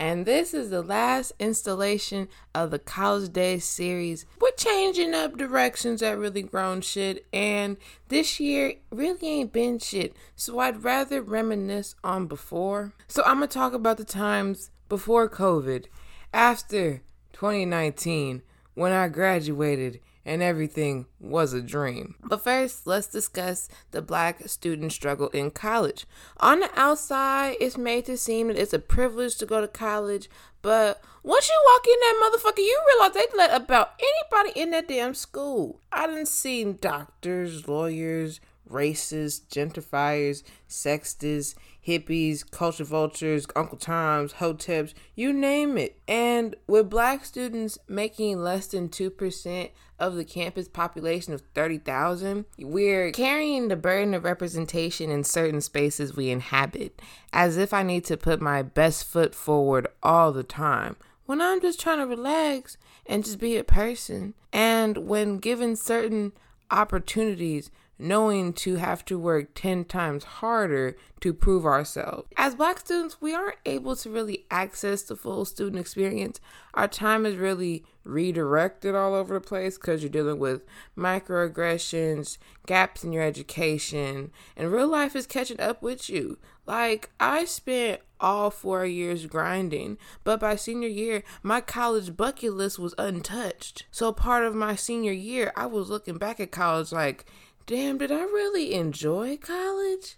and this is the last installation of the College Days series. We're changing up directions at Really Grown Shit, and this year really ain't been shit, so I'd rather reminisce on before. So I'm gonna talk about the times before COVID, after 2019, when I graduated and everything was a dream. But first, let's discuss the black student struggle in college. On the outside, it's made to seem that it's a privilege to go to college, but once you walk in that motherfucker, you realize they let about anybody in that damn school. I didn't see doctors, lawyers, racists, gentrifiers, sextists, hippies, culture vultures, Uncle Toms, hoteps, you name it. And with black students making less than 2% of the campus population of 30,000, we're carrying the burden of representation in certain spaces we inhabit, as if I need to put my best foot forward all the time. When I'm just trying to relax and just be a person, and when given certain opportunities, knowing to have to work 10 times harder to prove ourselves. As black students, we aren't able to really access the full student experience. Our time is really redirected all over the place because you're dealing with microaggressions, gaps in your education, and real life is catching up with you. Like, I spent all four years grinding, but by senior year, my college bucket list was untouched. So, part of my senior year, I was looking back at college like, damn, did I really enjoy college?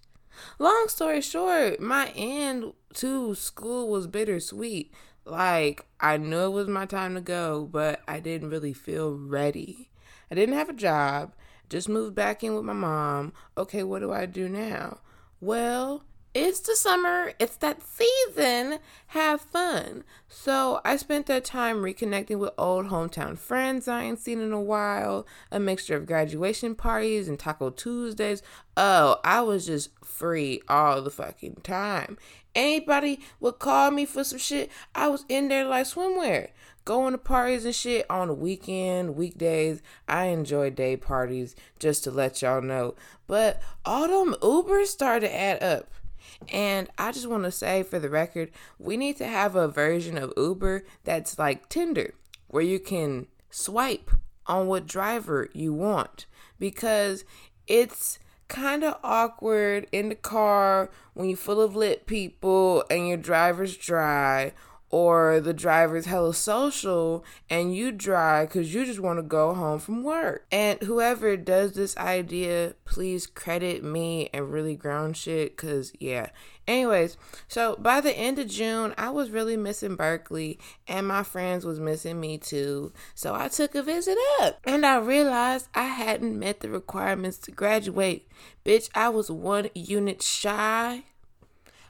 Long story short, my end to school was bittersweet. Like, I knew it was my time to go, but I didn't really feel ready. I didn't have a job, just moved back in with my mom. Okay, what do I do now? Well, it's the summer, it's that season. Have fun. So I spent that time reconnecting with old hometown friends I ain't seen in a while, a mixture of graduation parties and Taco Tuesdays. Oh, I was just free all the fucking time. Anybody would call me for some shit, I was in there like swimwear. Going to parties and shit on the weekend, weekdays. I enjoy day parties, just to let y'all know. But all them Ubers started to add up. And I just want to say for the record, we need to have a version of Uber that's like Tinder, where you can swipe on what driver you want because it's kind of awkward in the car when you're full of lit people and your driver's dry or the driver's hella social and you drive because you just want to go home from work. And whoever does this idea, please credit me and really grown shit because, yeah. Anyways, so by the end of June, I was really missing Berkeley and my friends was missing me too. So I took a visit up and I realized I hadn't met the requirements to graduate. Bitch, I was one unit shy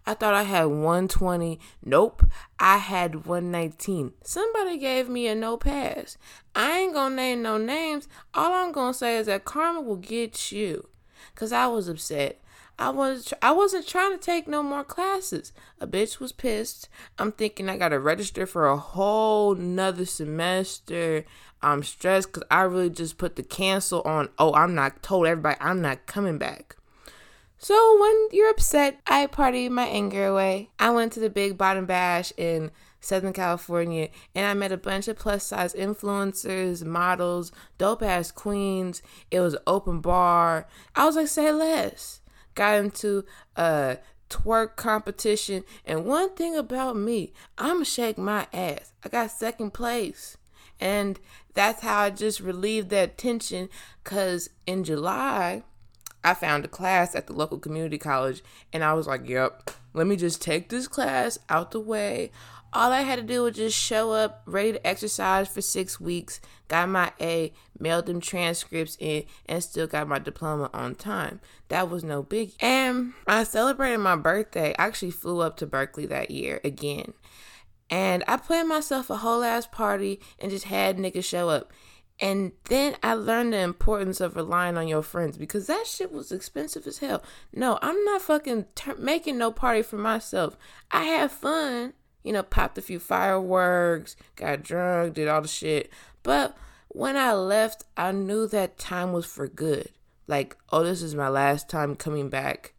I thought I had 120. Nope, I had 119. Somebody gave me a no pass. I ain't gonna name no names. All I'm gonna say is that karma will get you. Cause I was upset. I was I wasn't trying to take no more classes. A bitch was pissed. I'm thinking I gotta register for a whole nother semester. I'm stressed because I really just put the cancel on. Oh, I'm not told everybody I'm not coming back. So when you're upset, I party my anger away. I went to the Big Bottom Bash in Southern California and I met a bunch of plus size influencers, models, dope ass queens. It was open bar. I was like, say less. Got into a twerk competition. And one thing about me, I'ma shake my ass. I got second place. And that's how I just relieved that tension because in July, I found a class at the local community college and I was like, yep, let me just take this class out the way. All I had to do was just show up, ready to exercise for six weeks, got my A, mailed them transcripts in, and still got my diploma on time. That was no big. And I celebrated my birthday. I actually flew up to Berkeley that year again. And I planned myself a whole ass party and just had niggas show up. And then I learned the importance of relying on your friends because that shit was expensive as hell. No, I'm not fucking ter- making no party for myself. I had fun, you know, popped a few fireworks, got drunk, did all the shit. But when I left, I knew that time was for good. Like, oh, this is my last time coming back.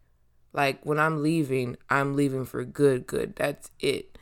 Like, when I'm leaving, I'm leaving for good, good. That's it.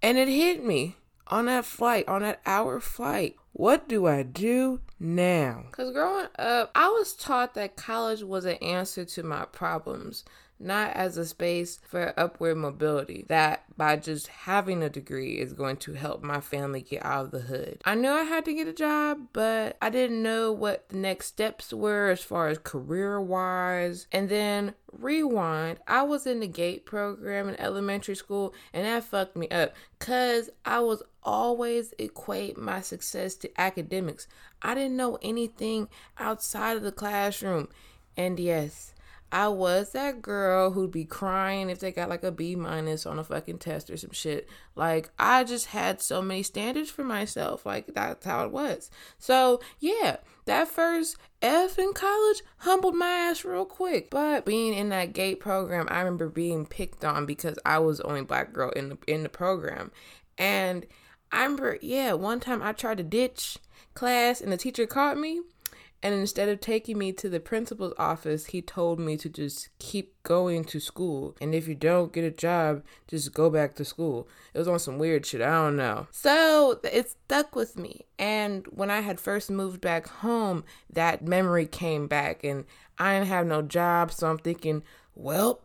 And it hit me on that flight, on that hour flight. What do I do now? Because growing up, I was taught that college was an answer to my problems not as a space for upward mobility. That by just having a degree is going to help my family get out of the hood. I knew I had to get a job, but I didn't know what the next steps were as far as career wise. And then rewind, I was in the GATE program in elementary school, and that fucked me up because I was always equate my success to academics. I didn't know anything outside of the classroom. And yes, I was that girl who'd be crying if they got like a B minus on a fucking test or some shit. Like I just had so many standards for myself. Like that's how it was. So yeah, that first F in college humbled my ass real quick. But being in that GATE program, I remember being picked on because I was the only black girl in the in the program. And I remember, yeah, one time I tried to ditch class and the teacher caught me and instead of taking me to the principal's office, he told me to just keep going to school. And if you don't get a job, just go back to school. It was on some weird shit. I don't know. So it stuck with me. And when I had first moved back home, that memory came back. And I didn't have no job. So I'm thinking, well,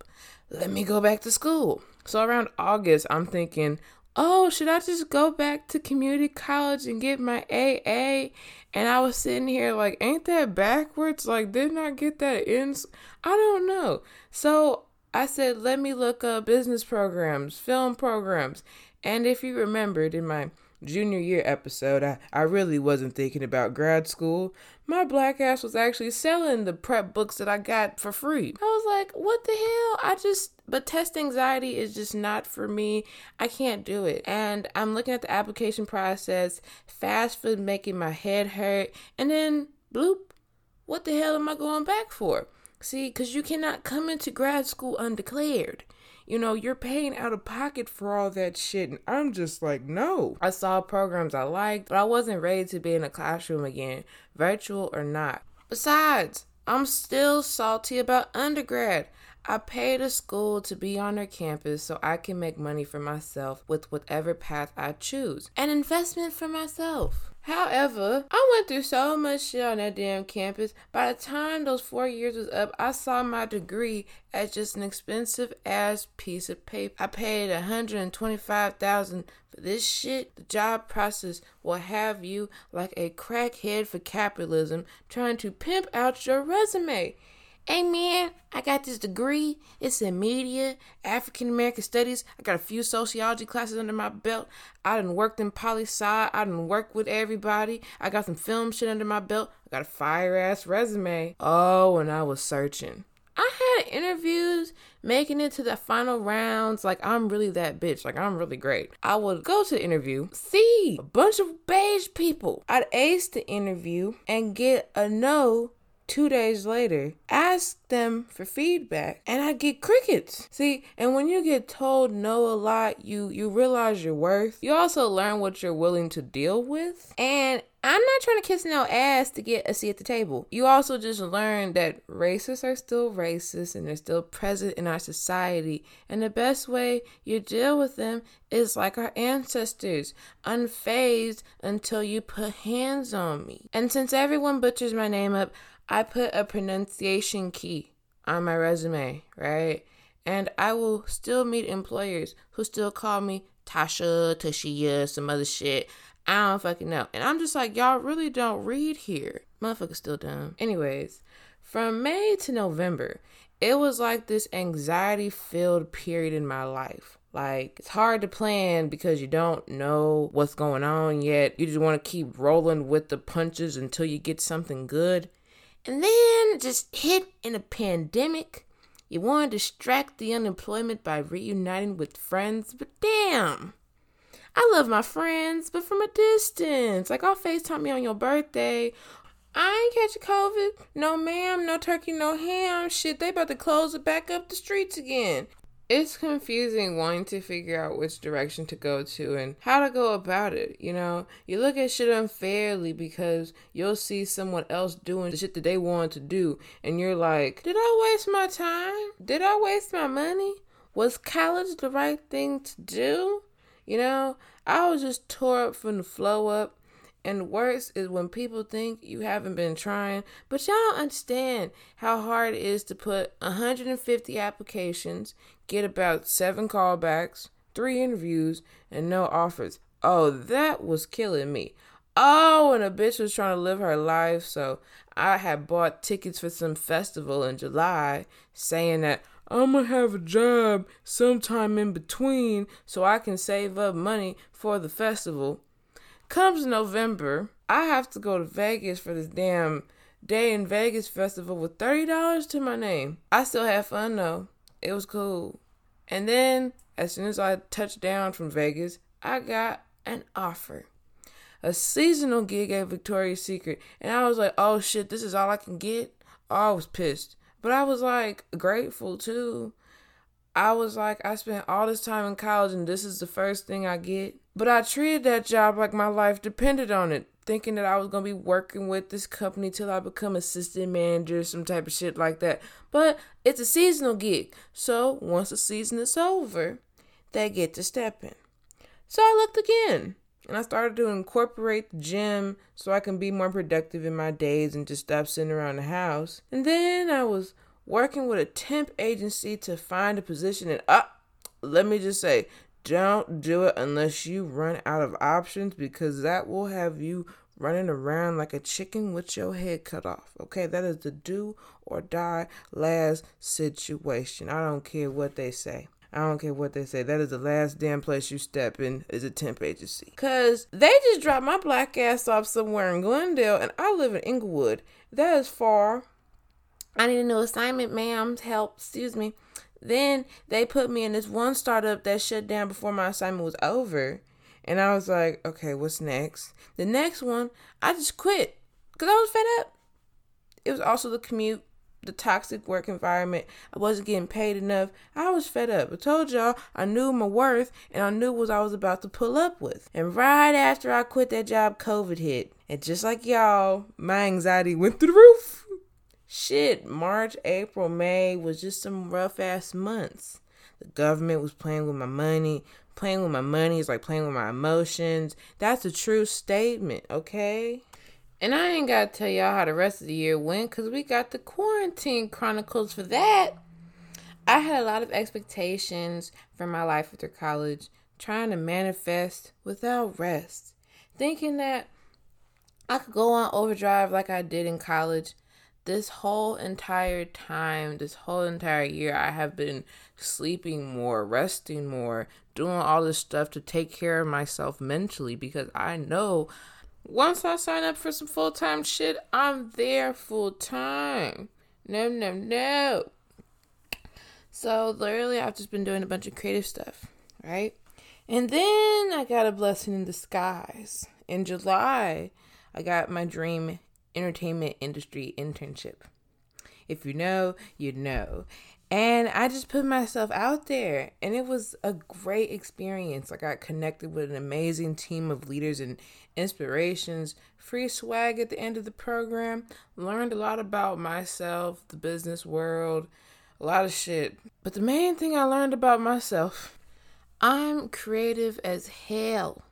let me go back to school. So around August, I'm thinking, oh, should I just go back to community college and get my AA? And I was sitting here like, ain't that backwards? Like, didn't I get that in? I don't know. So I said, let me look up business programs, film programs. And if you remembered in my junior year episode, I, I really wasn't thinking about grad school. My black ass was actually selling the prep books that I got for free. I was like, what the hell? I just, but test anxiety is just not for me. I can't do it. And I'm looking at the application process, fast food making my head hurt, and then bloop, what the hell am I going back for? See, because you cannot come into grad school undeclared. You know, you're paying out of pocket for all that shit. And I'm just like, no. I saw programs I liked, but I wasn't ready to be in a classroom again, virtual or not. Besides, I'm still salty about undergrad. I paid a school to be on their campus so I can make money for myself with whatever path I choose. An investment for myself. However, I went through so much shit on that damn campus. By the time those four years was up, I saw my degree as just an expensive ass piece of paper. I paid a hundred and twenty-five thousand for this shit. The job process will have you like a crackhead for capitalism, trying to pimp out your resume. Hey man, I got this degree. It's in media, African American studies. I got a few sociology classes under my belt. I done worked in poli sci. I done worked with everybody. I got some film shit under my belt. I got a fire ass resume. Oh, and I was searching. I had interviews making it to the final rounds. Like, I'm really that bitch. Like, I'm really great. I would go to the interview, see a bunch of beige people. I'd ace the interview and get a no two days later, ask them for feedback, and I get crickets. See, and when you get told no a lot, you you realize your worth. You also learn what you're willing to deal with, and I'm not trying to kiss no ass to get a seat at the table. You also just learn that racists are still racist and they're still present in our society. And the best way you deal with them is like our ancestors, unfazed until you put hands on me. And since everyone butchers my name up, I put a pronunciation key on my resume, right? And I will still meet employers who still call me Tasha, Tashia, some other shit. I don't fucking know. And I'm just like, y'all really don't read here. Motherfucker's still dumb. Anyways, from May to November, it was like this anxiety filled period in my life. Like, it's hard to plan because you don't know what's going on yet. You just want to keep rolling with the punches until you get something good. And then just hit in a pandemic. You want to distract the unemployment by reuniting with friends, but damn. I love my friends, but from a distance. Like I'll FaceTime me on your birthday. I ain't catching COVID. No ma'am, no turkey, no ham. Shit, they about to close it back up the streets again it's confusing wanting to figure out which direction to go to and how to go about it. You know, you look at shit unfairly because you'll see someone else doing the shit that they want to do, and you're like, did I waste my time? Did I waste my money? Was college the right thing to do? You know, I was just tore up from the flow up. And worse is when people think you haven't been trying, but y'all don't understand how hard it is to put 150 applications, get about seven callbacks, three interviews, and no offers. Oh, that was killing me. Oh, and a bitch was trying to live her life, so I had bought tickets for some festival in July, saying that I'm gonna have a job sometime in between so I can save up money for the festival. Comes November, I have to go to Vegas for this damn Day N Vegas festival with $30 to my name. I still had fun though. It was cool. And then, as soon as I touched down from Vegas, I got an offer. A seasonal gig at Victoria's Secret. And I was like, oh shit, this is all I can get? Oh, I was pissed. But I was like grateful too. I was like, I spent all this time in college and this is the first thing I get. But I treated that job like my life depended on it, thinking that I was going to be working with this company till I become assistant manager, some type of shit like that. But it's a seasonal gig. So once the season is over, they get to step in. So I looked again and I started to incorporate the gym so I can be more productive in my days and just stop sitting around the house. And then I was working with a temp agency to find a position and uh let me just say don't do it unless you run out of options because that will have you running around like a chicken with your head cut off. Okay, that is the do or die last situation. I don't care what they say. I don't care what they say. That is the last damn place you step in is a temp agency. Cause they just dropped my black ass off somewhere in Glendale and I live in Inglewood. That is far. I need a new assignment, ma'am. Help, excuse me. Then they put me in this one startup that shut down before my assignment was over. And I was like, okay, what's next? The next one, I just quit because I was fed up. It was also the commute the toxic work environment. I wasn't getting paid enough. I was fed up. I told y'all I knew my worth and I knew what I was about to pull up with. And right after I quit that job, COVID hit. And just like y'all, my anxiety went through the roof. Shit, March, April, May was just some rough ass months. The government was playing with my money. Playing with my money is like playing with my emotions. That's a true statement, okay? And I ain't got to tell y'all how the rest of the year went because we got the quarantine chronicles for that. I had a lot of expectations for my life after college, trying to manifest without rest, thinking that I could go on overdrive like I did in college. This whole entire time, this whole entire year, I have been sleeping more, resting more, doing all this stuff to take care of myself mentally because I know once I sign up for some full time shit, I'm there full time. No, no, no. So literally, I've just been doing a bunch of creative stuff, right? And then I got a blessing in disguise. In July, I got my dream entertainment industry internship. If you know, you know. And I just put myself out there, and it was a great experience. I got connected with an amazing team of leaders and inspirations, free swag at the end of the program, learned a lot about myself, the business world, a lot of shit. But the main thing I learned about myself, I'm creative as hell.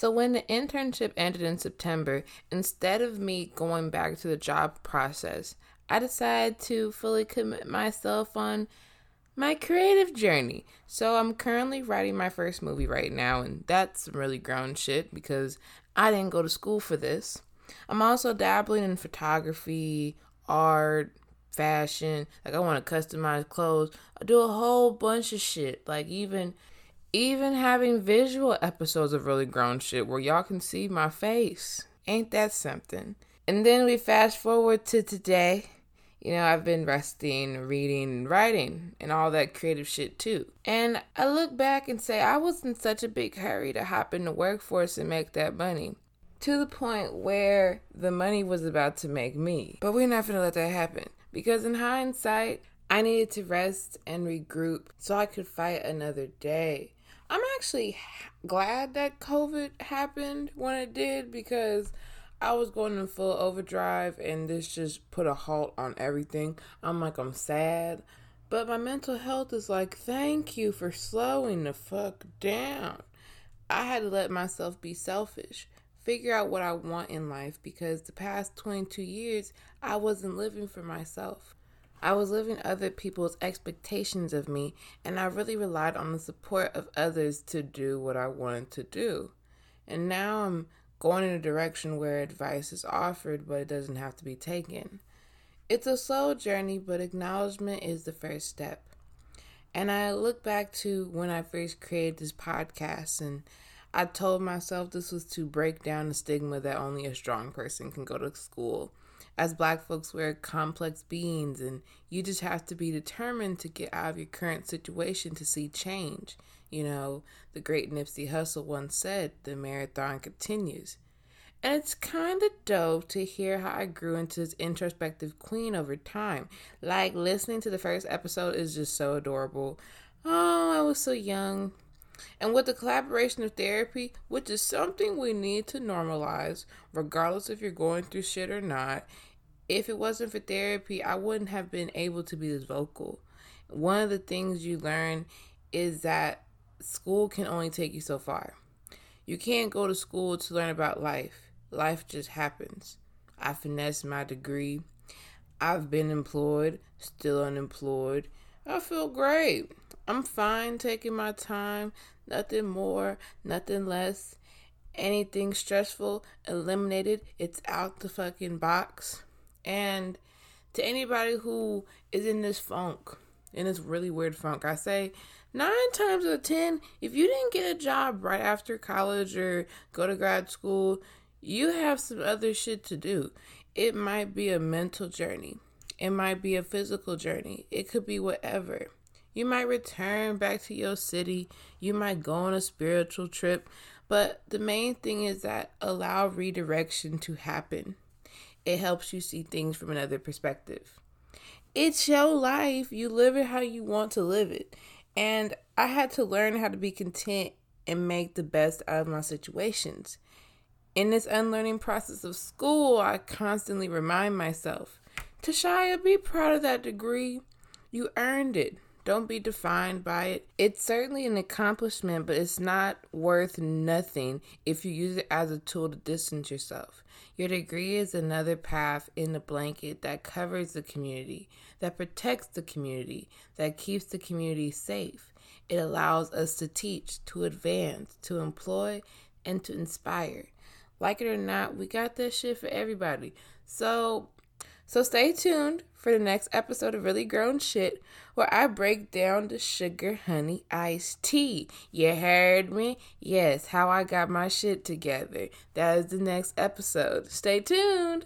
So when the internship ended in September, instead of me going back to the job process, I decided to fully commit myself on my creative journey. So I'm currently writing my first movie right now, and that's really grown shit because I didn't go to school for this. I'm also dabbling in photography, art, fashion. Like I want to customize clothes. I do a whole bunch of shit. Like even even having visual episodes of really grown shit where y'all can see my face. Ain't that something? And then we fast forward to today you know, I've been resting, reading, writing, and all that creative shit too. And I look back and say I was in such a big hurry to hop in the workforce and make that money to the point where the money was about to make me. But we're not gonna let that happen because in hindsight, I needed to rest and regroup so I could fight another day. I'm actually glad that COVID happened when it did because I was going in full overdrive and this just put a halt on everything. I'm like, I'm sad, But my mental health is like, thank you for slowing the fuck down. I had to let myself be selfish, figure out what I want in life because the past 22 years I wasn't living for myself. I was living other people's expectations of me, and I really relied on the support of others to do what I wanted to do. And now I'm going in a direction where advice is offered, but it doesn't have to be taken. It's a slow journey, but acknowledgement is the first step. And I look back to when I first created this podcast, and I told myself this was to break down the stigma that only a strong person can go to school. As black folks, we're complex beings, and you just have to be determined to get out of your current situation to see change. You know, the great Nipsey Hussle once said, the marathon continues. And it's kind of dope to hear how I grew into this introspective queen over time. Like, listening to the first episode is just so adorable. Oh, I was so young. And with the collaboration of therapy, which is something we need to normalize, regardless if you're going through shit or not, if it wasn't for therapy, I wouldn't have been able to be this vocal. One of the things you learn is that school can only take you so far. You can't go to school to learn about life. Life just happens. I finessed my degree. I've been employed, still unemployed. I feel great. I'm fine taking my time, nothing more, nothing less. Anything stressful, eliminated, it's out the fucking box. And to anybody who is in this funk, in this really weird funk, I say nine times out of ten, if you didn't get a job right after college or go to grad school, you have some other shit to do. It might be a mental journey, it might be a physical journey, it could be whatever. You might return back to your city, you might go on a spiritual trip, but the main thing is that allow redirection to happen. It helps you see things from another perspective. It's your life. You live it how you want to live it. And I had to learn how to be content and make the best out of my situations. In this unlearning process of school, I constantly remind myself Tashia, be proud of that degree. You earned it. Don't be defined by it. It's certainly an accomplishment, but it's not worth nothing if you use it as a tool to distance yourself. Your degree is another path in the blanket that covers the community, that protects the community, that keeps the community safe. It allows us to teach, to advance, to employ, and to inspire. Like it or not, we got that shit for everybody. So so stay tuned for the next episode of Really Grown Shit where I break down the sugar honey iced tea. You heard me? Yes, how I got my shit together. That is the next episode. Stay tuned.